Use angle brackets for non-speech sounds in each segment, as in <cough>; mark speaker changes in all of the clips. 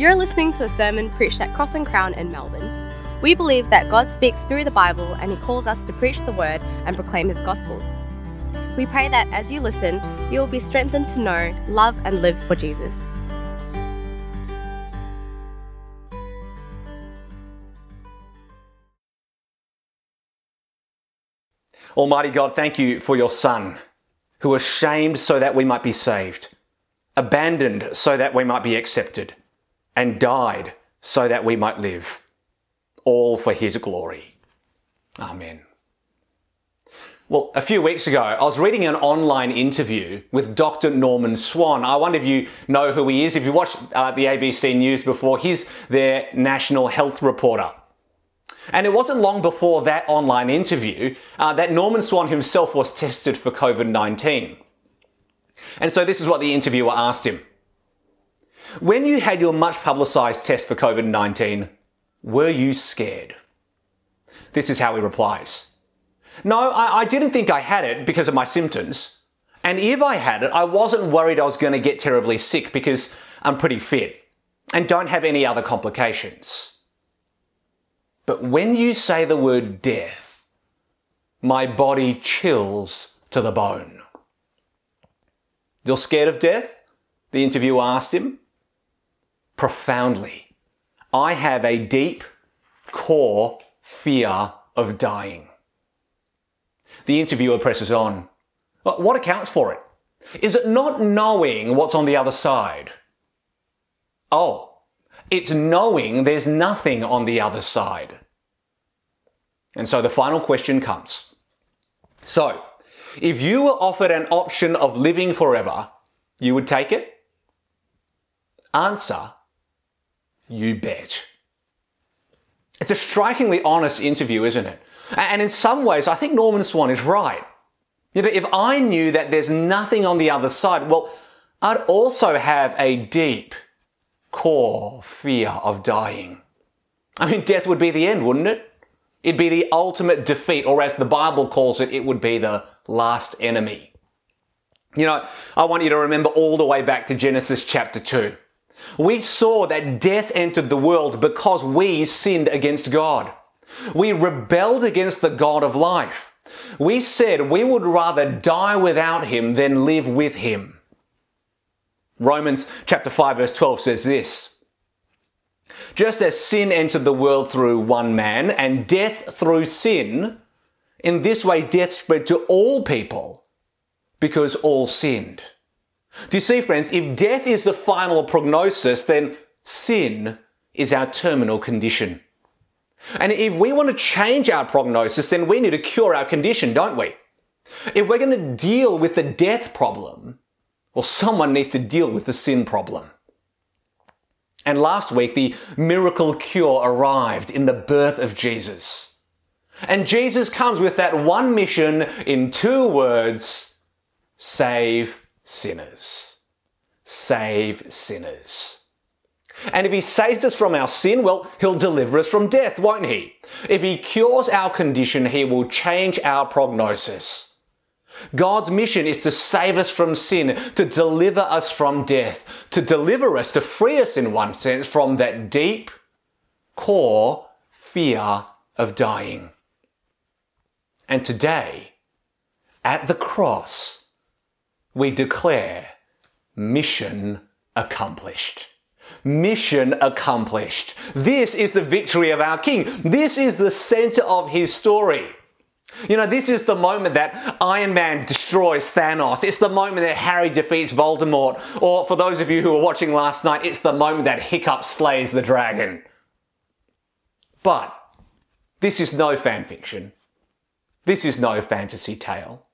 Speaker 1: You're listening to a sermon preached at Cross and Crown in Melbourne. We believe that God speaks through the Bible and He calls us to preach the Word and proclaim His gospel. We pray that as you listen, you will be strengthened to know, love, and live for Jesus.
Speaker 2: Almighty God, thank you for your Son, who was shamed so that we might be saved, abandoned so that we might be accepted, and died so that we might live, all for his glory. Amen. Well, a few weeks ago, I was reading an online interview with Dr. Norman Swan. I wonder if you know who he is. If you watched uh, the ABC News before, he's their national health reporter. And it wasn't long before that online interview uh, that Norman Swan himself was tested for COVID 19. And so this is what the interviewer asked him When you had your much publicised test for COVID 19, were you scared? This is how he replies No, I, I didn't think I had it because of my symptoms. And if I had it, I wasn't worried I was going to get terribly sick because I'm pretty fit and don't have any other complications. But when you say the word death, my body chills to the bone. You're scared of death? The interviewer asked him. Profoundly. I have a deep, core fear of dying. The interviewer presses on. What accounts for it? Is it not knowing what's on the other side? Oh, it's knowing there's nothing on the other side. And so the final question comes. So, if you were offered an option of living forever, you would take it? Answer, you bet. It's a strikingly honest interview, isn't it? And in some ways, I think Norman Swan is right. You know, if I knew that there's nothing on the other side, well, I'd also have a deep, core fear of dying. I mean, death would be the end, wouldn't it? It'd be the ultimate defeat, or as the Bible calls it, it would be the last enemy. You know, I want you to remember all the way back to Genesis chapter 2. We saw that death entered the world because we sinned against God. We rebelled against the God of life. We said we would rather die without Him than live with Him. Romans chapter 5 verse 12 says this. Just as sin entered the world through one man and death through sin, in this way death spread to all people because all sinned. Do you see, friends? If death is the final prognosis, then sin is our terminal condition. And if we want to change our prognosis, then we need to cure our condition, don't we? If we're going to deal with the death problem, well, someone needs to deal with the sin problem. And last week, the miracle cure arrived in the birth of Jesus. And Jesus comes with that one mission in two words save sinners. Save sinners. And if he saves us from our sin, well, he'll deliver us from death, won't he? If he cures our condition, he will change our prognosis. God's mission is to save us from sin, to deliver us from death, to deliver us, to free us in one sense from that deep, core fear of dying. And today, at the cross, we declare mission accomplished. Mission accomplished. This is the victory of our King. This is the center of his story. You know, this is the moment that Iron Man destroys Thanos. It's the moment that Harry defeats Voldemort. Or for those of you who were watching last night, it's the moment that Hiccup slays the dragon. But this is no fan fiction. This is no fantasy tale.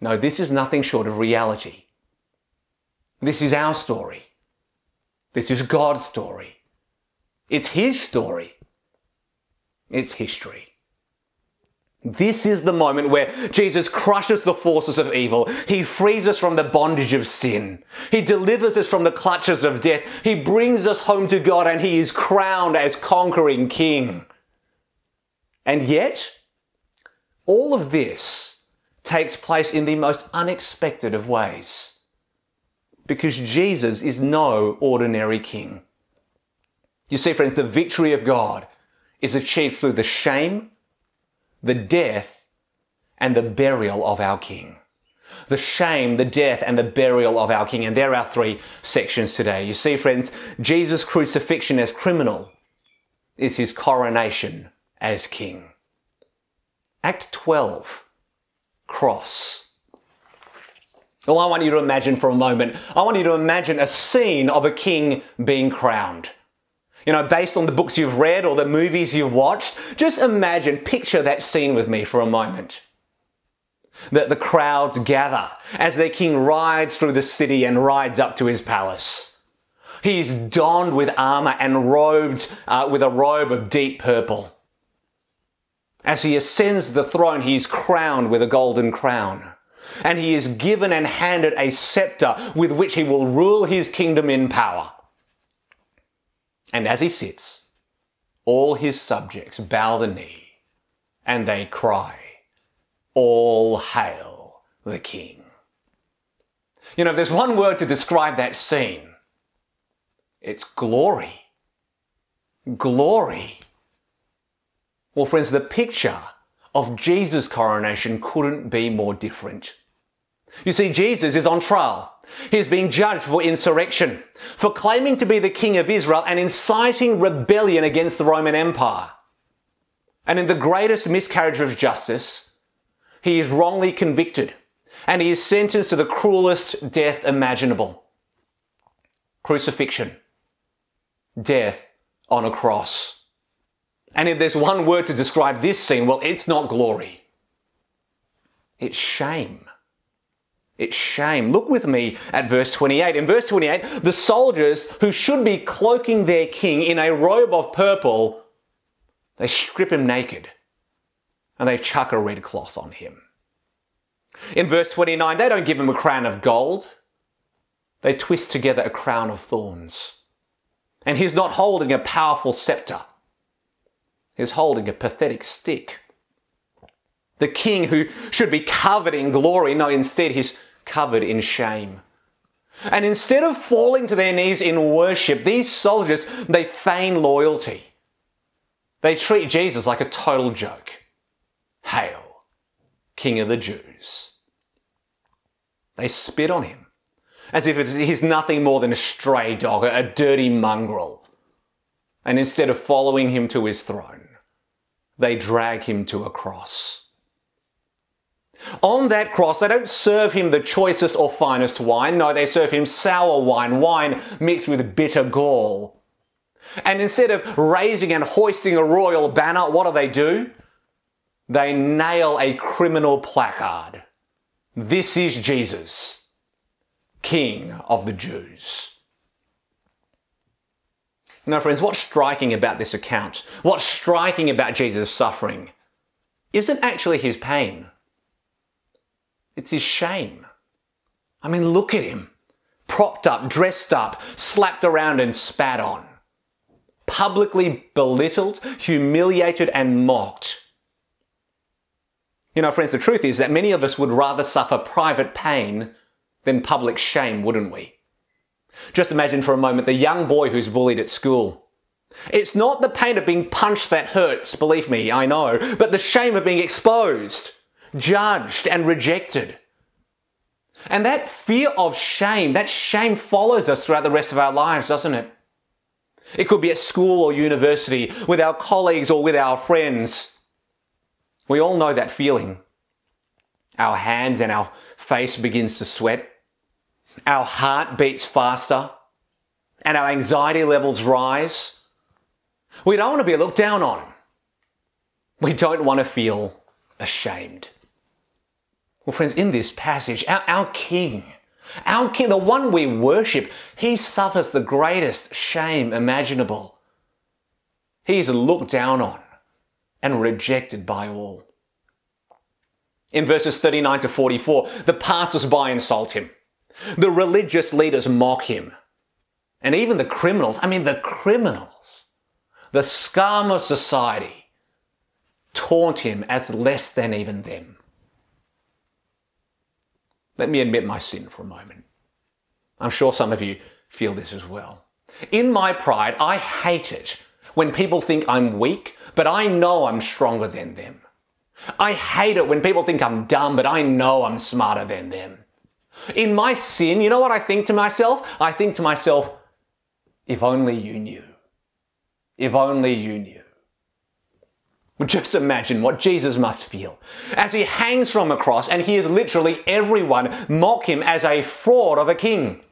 Speaker 2: No, this is nothing short of reality. This is our story. This is God's story. It's His story. It's history. This is the moment where Jesus crushes the forces of evil. He frees us from the bondage of sin. He delivers us from the clutches of death. He brings us home to God and he is crowned as conquering king. And yet, all of this takes place in the most unexpected of ways. Because Jesus is no ordinary king. You see, friends, the victory of God is achieved through the shame, the death, and the burial of our King. The shame, the death, and the burial of our King. And there are three sections today. You see, friends, Jesus' crucifixion as criminal is his coronation as King. Act 12, cross. Well, I want you to imagine for a moment, I want you to imagine a scene of a king being crowned. You know, based on the books you've read or the movies you've watched, just imagine, picture that scene with me for a moment. That the crowds gather as their king rides through the city and rides up to his palace. He's donned with armor and robed uh, with a robe of deep purple. As he ascends the throne, he is crowned with a golden crown and he is given and handed a scepter with which he will rule his kingdom in power. And as he sits, all his subjects bow the knee and they cry, All hail the king. You know, if there's one word to describe that scene, it's glory. Glory. Well, friends, the picture of Jesus' coronation couldn't be more different. You see, Jesus is on trial. He is being judged for insurrection, for claiming to be the King of Israel and inciting rebellion against the Roman Empire. And in the greatest miscarriage of justice, he is wrongly convicted and he is sentenced to the cruelest death imaginable crucifixion, death on a cross. And if there's one word to describe this scene, well, it's not glory. It's shame. It's shame. Look with me at verse 28. In verse 28, the soldiers who should be cloaking their king in a robe of purple, they strip him naked and they chuck a red cloth on him. In verse 29, they don't give him a crown of gold. They twist together a crown of thorns. And he's not holding a powerful scepter is holding a pathetic stick. The king who should be covered in glory, no, instead he's covered in shame. And instead of falling to their knees in worship, these soldiers, they feign loyalty. They treat Jesus like a total joke. Hail, King of the Jews. They spit on him as if he's nothing more than a stray dog, a dirty mongrel. And instead of following him to his throne, they drag him to a cross. On that cross, they don't serve him the choicest or finest wine. No, they serve him sour wine, wine mixed with bitter gall. And instead of raising and hoisting a royal banner, what do they do? They nail a criminal placard. This is Jesus, King of the Jews. Now, friends, what's striking about this account, what's striking about Jesus' suffering, isn't actually his pain. It's his shame. I mean, look at him. Propped up, dressed up, slapped around and spat on. Publicly belittled, humiliated, and mocked. You know, friends, the truth is that many of us would rather suffer private pain than public shame, wouldn't we? Just imagine for a moment the young boy who's bullied at school. It's not the pain of being punched that hurts, believe me, I know, but the shame of being exposed, judged, and rejected. And that fear of shame, that shame follows us throughout the rest of our lives, doesn't it? It could be at school or university, with our colleagues or with our friends. We all know that feeling. Our hands and our face begins to sweat our heart beats faster, and our anxiety levels rise. We don't want to be looked down on. We don't want to feel ashamed. Well, friends, in this passage, our, our King, our King, the one we worship, he suffers the greatest shame imaginable. He's looked down on and rejected by all. In verses 39 to 44, the passers by insult him. The religious leaders mock him. And even the criminals, I mean, the criminals, the scum of society, taunt him as less than even them. Let me admit my sin for a moment. I'm sure some of you feel this as well. In my pride, I hate it when people think I'm weak, but I know I'm stronger than them. I hate it when people think I'm dumb, but I know I'm smarter than them. In my sin, you know what I think to myself? I think to myself, if only you knew. If only you knew. Just imagine what Jesus must feel as he hangs from a cross and hears literally everyone mock him as a fraud of a king.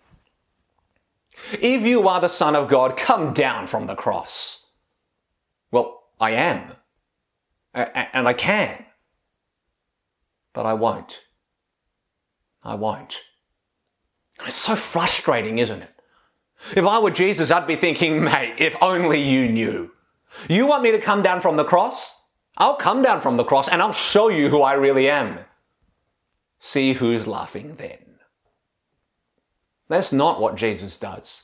Speaker 2: If you are the Son of God, come down from the cross. Well, I am. And I can. But I won't. I won't. It's so frustrating, isn't it? If I were Jesus, I'd be thinking, mate, if only you knew. You want me to come down from the cross? I'll come down from the cross and I'll show you who I really am. See who's laughing then. That's not what Jesus does.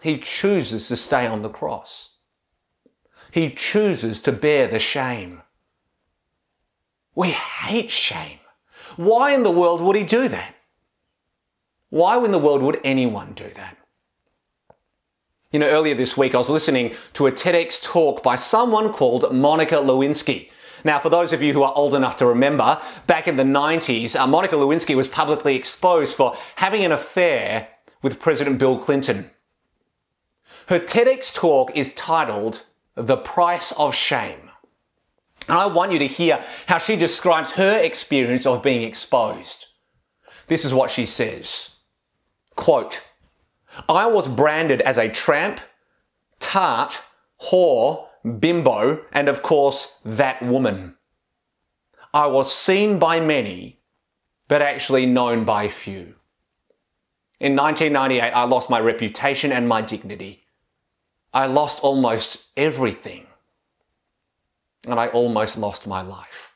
Speaker 2: He chooses to stay on the cross. He chooses to bear the shame. We hate shame. Why in the world would he do that? Why in the world would anyone do that? You know, earlier this week I was listening to a TEDx talk by someone called Monica Lewinsky. Now, for those of you who are old enough to remember, back in the 90s, uh, Monica Lewinsky was publicly exposed for having an affair with President Bill Clinton. Her TEDx talk is titled The Price of Shame. And I want you to hear how she describes her experience of being exposed. This is what she says. Quote, I was branded as a tramp, tart, whore, bimbo, and of course, that woman. I was seen by many, but actually known by few. In 1998, I lost my reputation and my dignity. I lost almost everything. And I almost lost my life.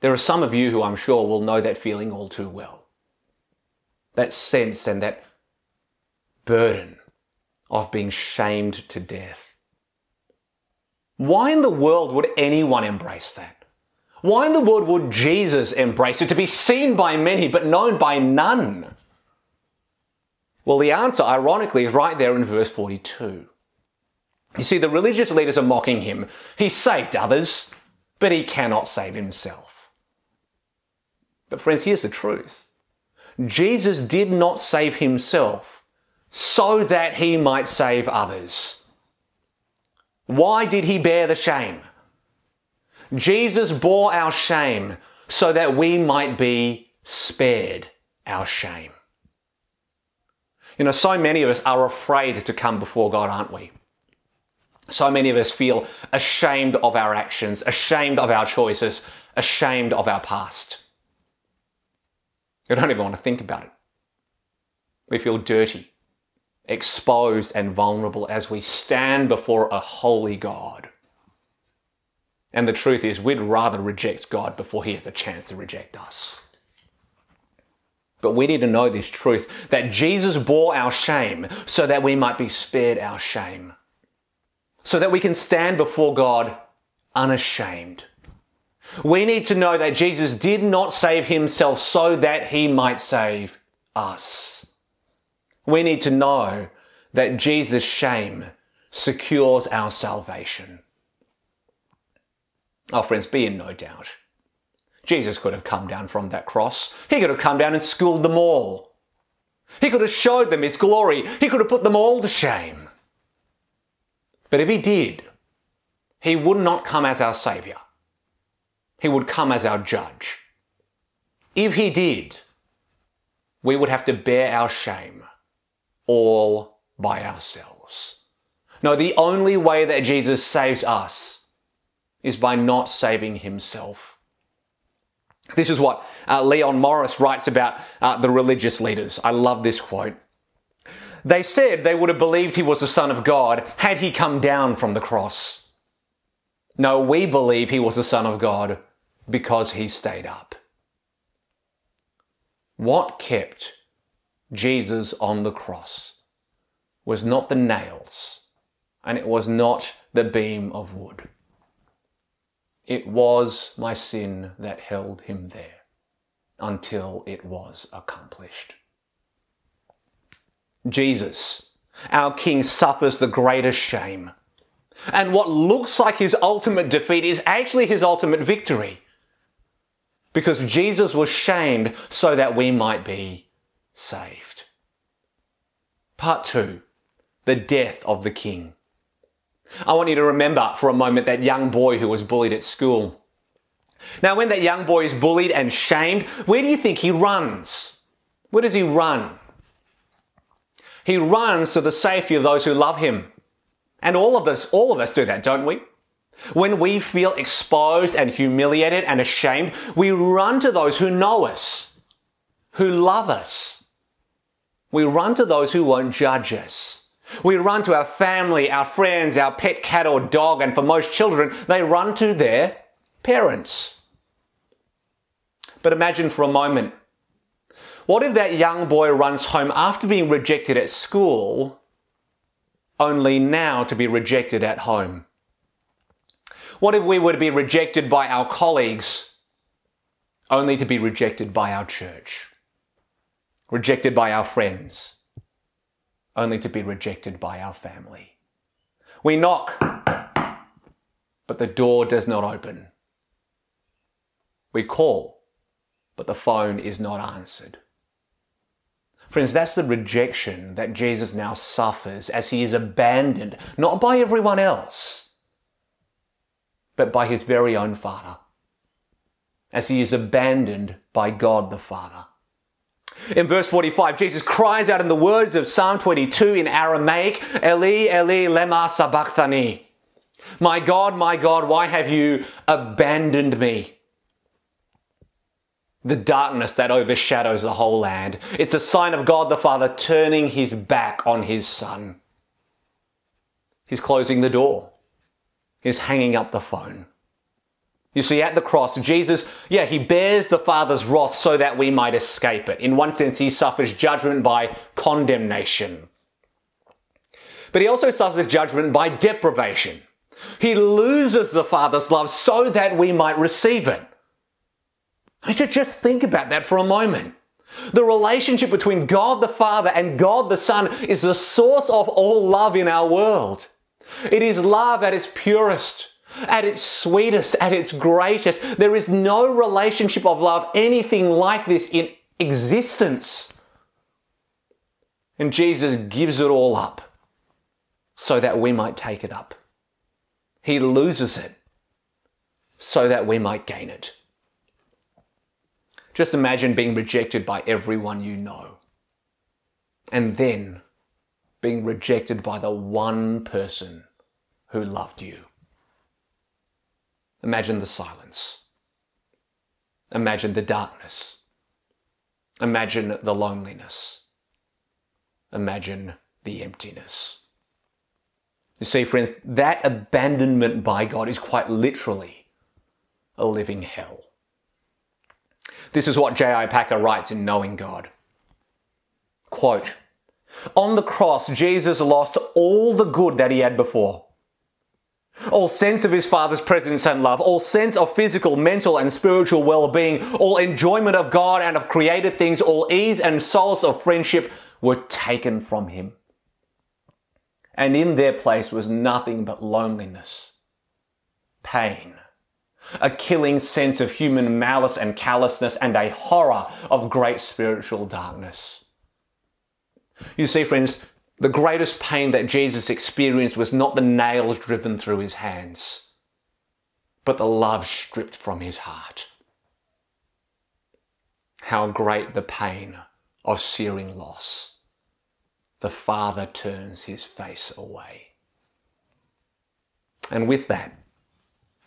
Speaker 2: There are some of you who I'm sure will know that feeling all too well that sense and that burden of being shamed to death. Why in the world would anyone embrace that? Why in the world would Jesus embrace it to be seen by many but known by none? Well, the answer, ironically, is right there in verse 42. You see, the religious leaders are mocking him. He saved others, but he cannot save himself. But, friends, here's the truth Jesus did not save himself so that he might save others. Why did he bear the shame? Jesus bore our shame so that we might be spared our shame. You know, so many of us are afraid to come before God, aren't we? So many of us feel ashamed of our actions, ashamed of our choices, ashamed of our past. We don't even want to think about it. We feel dirty, exposed, and vulnerable as we stand before a holy God. And the truth is, we'd rather reject God before He has a chance to reject us. But we need to know this truth that Jesus bore our shame so that we might be spared our shame. So that we can stand before God unashamed. We need to know that Jesus did not save himself so that he might save us. We need to know that Jesus' shame secures our salvation. Oh, friends, be in no doubt. Jesus could have come down from that cross. He could have come down and schooled them all. He could have showed them his glory. He could have put them all to shame. But if he did, he would not come as our Saviour he would come as our judge. If he did, we would have to bear our shame all by ourselves. No, the only way that Jesus saves us is by not saving himself. This is what uh, Leon Morris writes about uh, the religious leaders. I love this quote. They said they would have believed he was the Son of God had he come down from the cross. No, we believe he was the Son of God because he stayed up. What kept Jesus on the cross was not the nails and it was not the beam of wood. It was my sin that held him there until it was accomplished. Jesus, our King, suffers the greatest shame. And what looks like his ultimate defeat is actually his ultimate victory. Because Jesus was shamed so that we might be saved. Part two, the death of the King. I want you to remember for a moment that young boy who was bullied at school. Now, when that young boy is bullied and shamed, where do you think he runs? Where does he run? He runs to the safety of those who love him. And all of us, all of us do that, don't we? When we feel exposed and humiliated and ashamed, we run to those who know us, who love us. We run to those who won't judge us. We run to our family, our friends, our pet cat or dog, and for most children, they run to their parents. But imagine for a moment what if that young boy runs home after being rejected at school, only now to be rejected at home? What if we were to be rejected by our colleagues, only to be rejected by our church? Rejected by our friends, only to be rejected by our family? We knock, but the door does not open. We call, but the phone is not answered. Friends, that's the rejection that Jesus now suffers as he is abandoned, not by everyone else, but by his very own Father, as he is abandoned by God the Father. In verse 45, Jesus cries out in the words of Psalm 22 in Aramaic, Eli, Eli, lema sabachthani. My God, my God, why have you abandoned me? The darkness that overshadows the whole land. It's a sign of God the Father turning his back on his Son. He's closing the door. He's hanging up the phone. You see, at the cross, Jesus, yeah, he bears the Father's wrath so that we might escape it. In one sense, he suffers judgment by condemnation. But he also suffers judgment by deprivation. He loses the Father's love so that we might receive it. I should just think about that for a moment. The relationship between God the Father and God the Son is the source of all love in our world. It is love at its purest, at its sweetest, at its greatest. There is no relationship of love anything like this in existence. And Jesus gives it all up so that we might take it up. He loses it so that we might gain it. Just imagine being rejected by everyone you know. And then being rejected by the one person who loved you. Imagine the silence. Imagine the darkness. Imagine the loneliness. Imagine the emptiness. You see, friends, that abandonment by God is quite literally a living hell. This is what J.I. Packer writes in Knowing God. Quote, On the cross, Jesus lost all the good that he had before. All sense of his Father's presence and love, all sense of physical, mental, and spiritual well being, all enjoyment of God and of created things, all ease and solace of friendship were taken from him. And in their place was nothing but loneliness, pain, a killing sense of human malice and callousness, and a horror of great spiritual darkness. You see, friends, the greatest pain that Jesus experienced was not the nails driven through his hands, but the love stripped from his heart. How great the pain of searing loss. The Father turns his face away. And with that,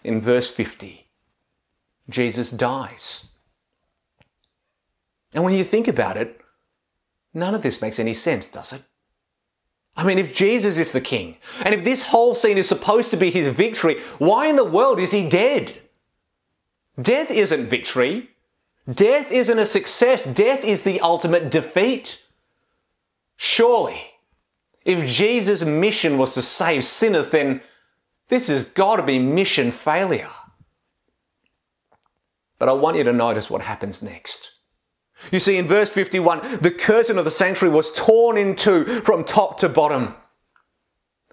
Speaker 2: in verse 50, Jesus dies. And when you think about it, none of this makes any sense, does it? I mean, if Jesus is the king, and if this whole scene is supposed to be his victory, why in the world is he dead? Death isn't victory. Death isn't a success. Death is the ultimate defeat. Surely, if Jesus' mission was to save sinners, then this has got to be mission failure. But I want you to notice what happens next. You see, in verse 51, the curtain of the sanctuary was torn in two from top to bottom.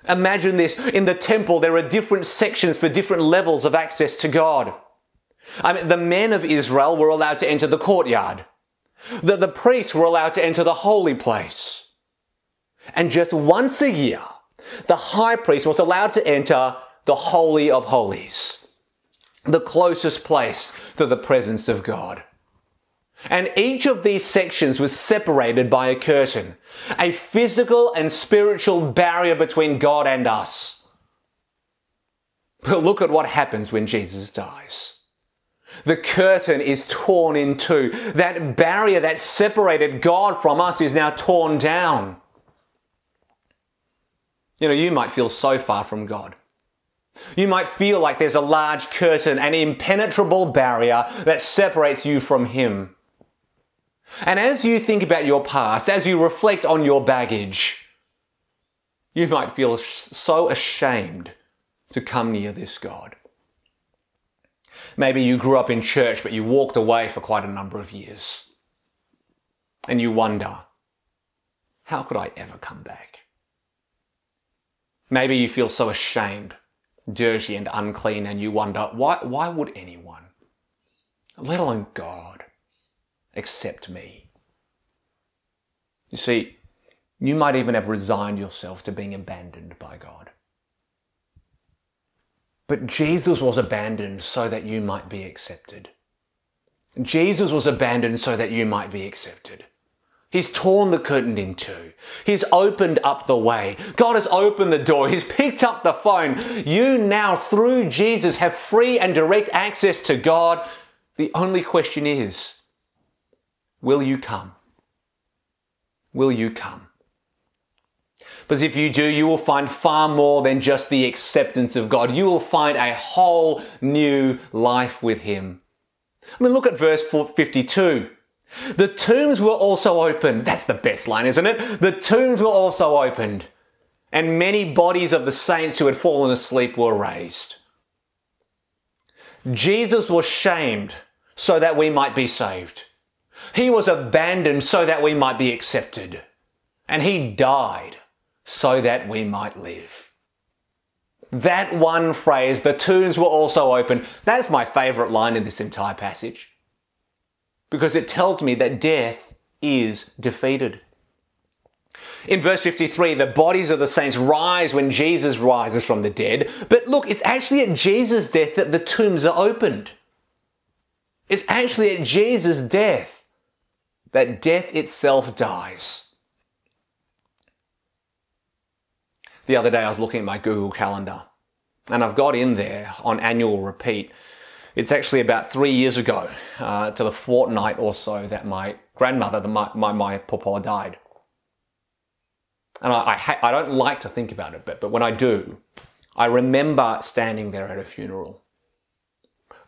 Speaker 2: Imagine this in the temple, there are different sections for different levels of access to God. I mean, the men of Israel were allowed to enter the courtyard, the, the priests were allowed to enter the holy place. And just once a year, the high priest was allowed to enter the Holy of Holies, the closest place to the presence of God. And each of these sections was separated by a curtain, a physical and spiritual barrier between God and us. But look at what happens when Jesus dies. The curtain is torn in two. That barrier that separated God from us is now torn down. You know, you might feel so far from God. You might feel like there's a large curtain, an impenetrable barrier that separates you from Him. And as you think about your past, as you reflect on your baggage, you might feel so ashamed to come near this God. Maybe you grew up in church, but you walked away for quite a number of years. And you wonder, how could I ever come back? Maybe you feel so ashamed, dirty, and unclean, and you wonder, why, why would anyone, let alone God, accept me. You see, you might even have resigned yourself to being abandoned by God. But Jesus was abandoned so that you might be accepted. Jesus was abandoned so that you might be accepted. He's torn the curtain in two. He's opened up the way. God has opened the door. He's picked up the phone. You now, through Jesus, have free and direct access to God. The only question is, Will you come? Will you come? Because if you do, you will find far more than just the acceptance of God. You will find a whole new life with Him. I mean, look at verse 52. The tombs were also opened. That's the best line, isn't it? The tombs were also opened, and many bodies of the saints who had fallen asleep were raised. Jesus was shamed so that we might be saved. He was abandoned so that we might be accepted. And he died so that we might live. That one phrase, the tombs were also open, that's my favourite line in this entire passage. Because it tells me that death is defeated. In verse 53, the bodies of the saints rise when Jesus rises from the dead. But look, it's actually at Jesus' death that the tombs are opened. It's actually at Jesus' death that death itself dies. The other day I was looking at my Google Calendar and I've got in there on annual repeat. It's actually about three years ago, uh, to the fortnight or so, that my grandmother, the, my, my, my papa, died. And I, I, ha- I don't like to think about it, but, but when I do, I remember standing there at a funeral,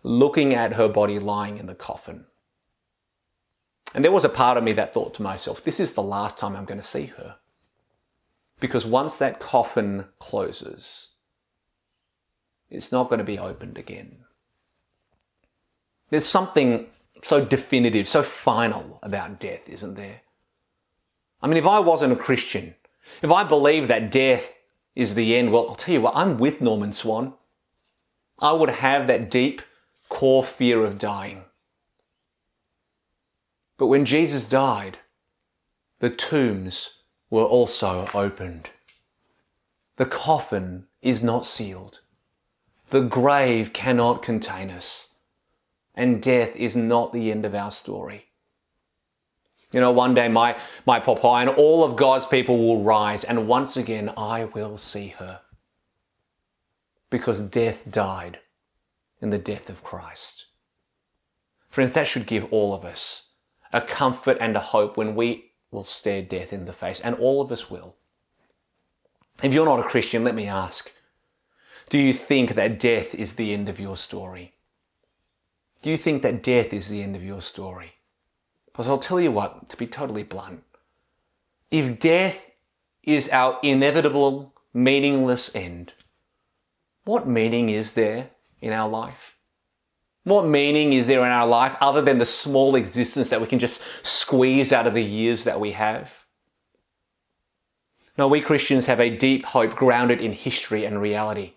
Speaker 2: looking at her body lying in the coffin, and there was a part of me that thought to myself, this is the last time I'm going to see her. Because once that coffin closes, it's not going to be opened again. There's something so definitive, so final about death, isn't there? I mean, if I wasn't a Christian, if I believed that death is the end, well, I'll tell you what, I'm with Norman Swan. I would have that deep core fear of dying. But when Jesus died, the tombs were also opened. The coffin is not sealed. The grave cannot contain us. And death is not the end of our story. You know, one day my, my papa and all of God's people will rise, and once again I will see her. Because death died in the death of Christ. Friends, that should give all of us a comfort and a hope when we will stare death in the face, and all of us will. If you're not a Christian, let me ask do you think that death is the end of your story? Do you think that death is the end of your story? Because I'll tell you what, to be totally blunt, if death is our inevitable, meaningless end, what meaning is there in our life? What meaning is there in our life other than the small existence that we can just squeeze out of the years that we have? Now, we Christians have a deep hope grounded in history and reality.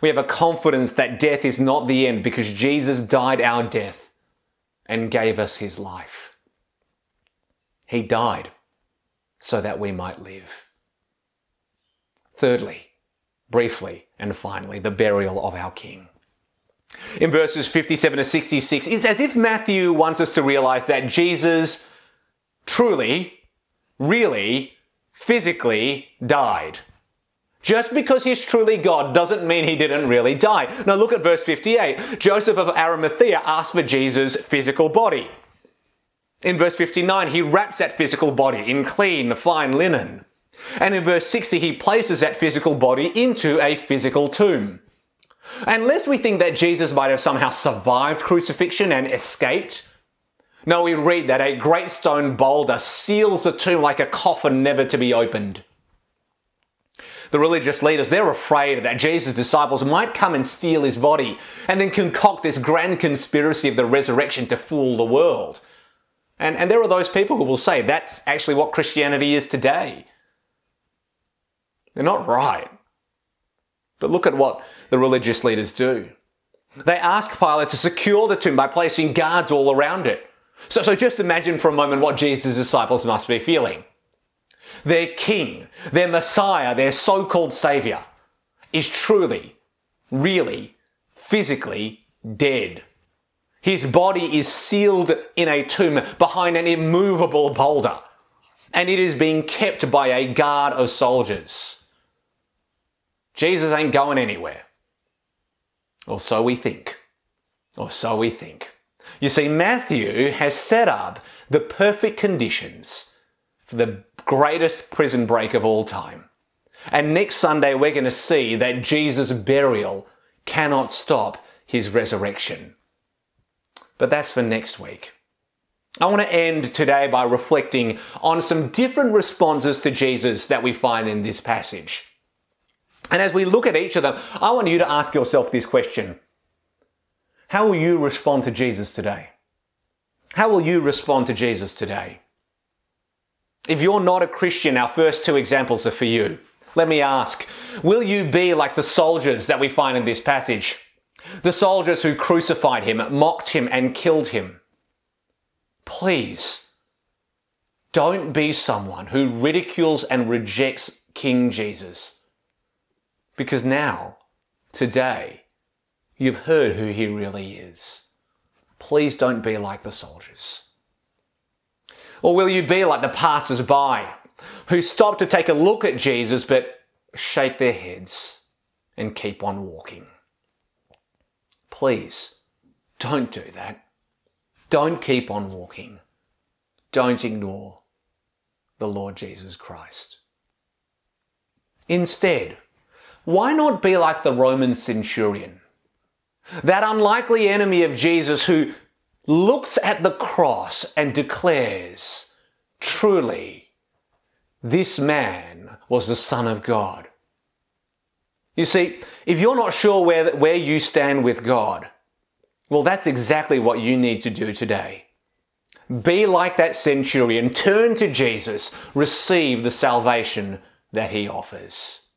Speaker 2: We have a confidence that death is not the end because Jesus died our death and gave us his life. He died so that we might live. Thirdly, briefly and finally, the burial of our King. In verses 57 to 66, it's as if Matthew wants us to realize that Jesus truly, really, physically died. Just because he's truly God doesn't mean he didn't really die. Now look at verse 58. Joseph of Arimathea asked for Jesus' physical body. In verse 59, he wraps that physical body in clean, fine linen. And in verse 60, he places that physical body into a physical tomb. Unless we think that Jesus might have somehow survived crucifixion and escaped, no, we read that a great stone boulder seals the tomb like a coffin never to be opened. The religious leaders, they're afraid that Jesus' disciples might come and steal his body and then concoct this grand conspiracy of the resurrection to fool the world. And, and there are those people who will say that's actually what Christianity is today. They're not right. But look at what the religious leaders do. They ask Pilate to secure the tomb by placing guards all around it. So, so just imagine for a moment what Jesus' disciples must be feeling. Their king, their Messiah, their so called Savior, is truly, really, physically dead. His body is sealed in a tomb behind an immovable boulder, and it is being kept by a guard of soldiers. Jesus ain't going anywhere. Or so we think. Or so we think. You see, Matthew has set up the perfect conditions for the greatest prison break of all time. And next Sunday, we're going to see that Jesus' burial cannot stop his resurrection. But that's for next week. I want to end today by reflecting on some different responses to Jesus that we find in this passage. And as we look at each of them, I want you to ask yourself this question How will you respond to Jesus today? How will you respond to Jesus today? If you're not a Christian, our first two examples are for you. Let me ask Will you be like the soldiers that we find in this passage? The soldiers who crucified him, mocked him, and killed him. Please, don't be someone who ridicules and rejects King Jesus. Because now, today, you've heard who he really is. Please don't be like the soldiers. Or will you be like the passers by who stop to take a look at Jesus but shake their heads and keep on walking? Please don't do that. Don't keep on walking. Don't ignore the Lord Jesus Christ. Instead, why not be like the Roman centurion? That unlikely enemy of Jesus who looks at the cross and declares, truly, this man was the Son of God. You see, if you're not sure where, where you stand with God, well, that's exactly what you need to do today. Be like that centurion, turn to Jesus, receive the salvation that he offers.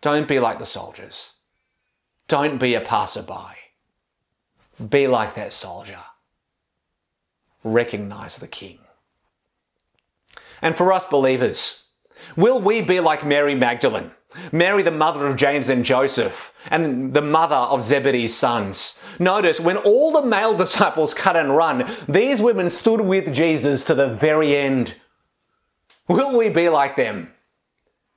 Speaker 2: Don't be like the soldiers. Don't be a passerby. Be like that soldier. Recognize the King. And for us believers, will we be like Mary Magdalene, Mary, the mother of James and Joseph, and the mother of Zebedee's sons? Notice when all the male <laughs> disciples cut and run, these women stood with Jesus to the very end. Will we be like them?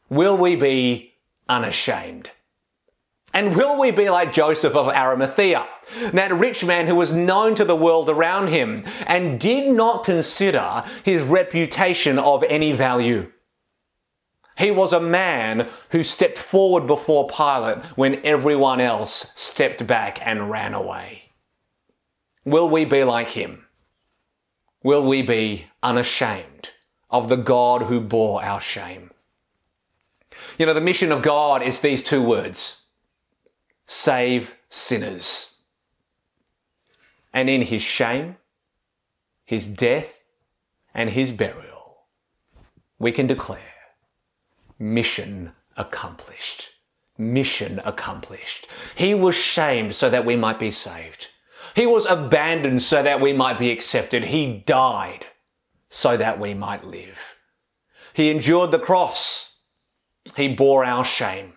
Speaker 2: Will we be unashamed. And will we be like Joseph of Arimathea, that rich man who was known to the world around him and did not consider his reputation of any value? He was a man who stepped forward before Pilate when everyone else stepped back and ran away. Will we be like him? Will we be unashamed of the God who bore our shame? You know, the mission of God is these two words save sinners. And in his shame, his death, and his burial, we can declare mission accomplished. Mission accomplished. He was shamed so that we might be saved. He was abandoned so that we might be accepted. He died so that we might live. He endured the cross. He bore our shame.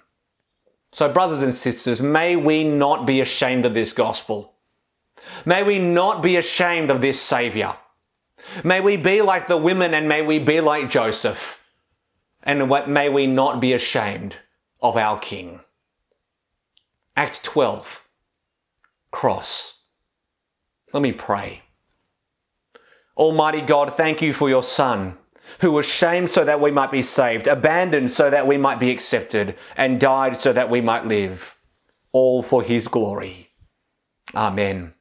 Speaker 2: So, brothers and sisters, may we not be ashamed of this gospel. May we not be ashamed of this Saviour. May we be like the women and may we be like Joseph. And may we not be ashamed of our King. Act 12. Cross. Let me pray. Almighty God, thank you for your Son, who was shamed so that we might be saved, abandoned so that we might be accepted, and died so that we might live, all for his glory. Amen.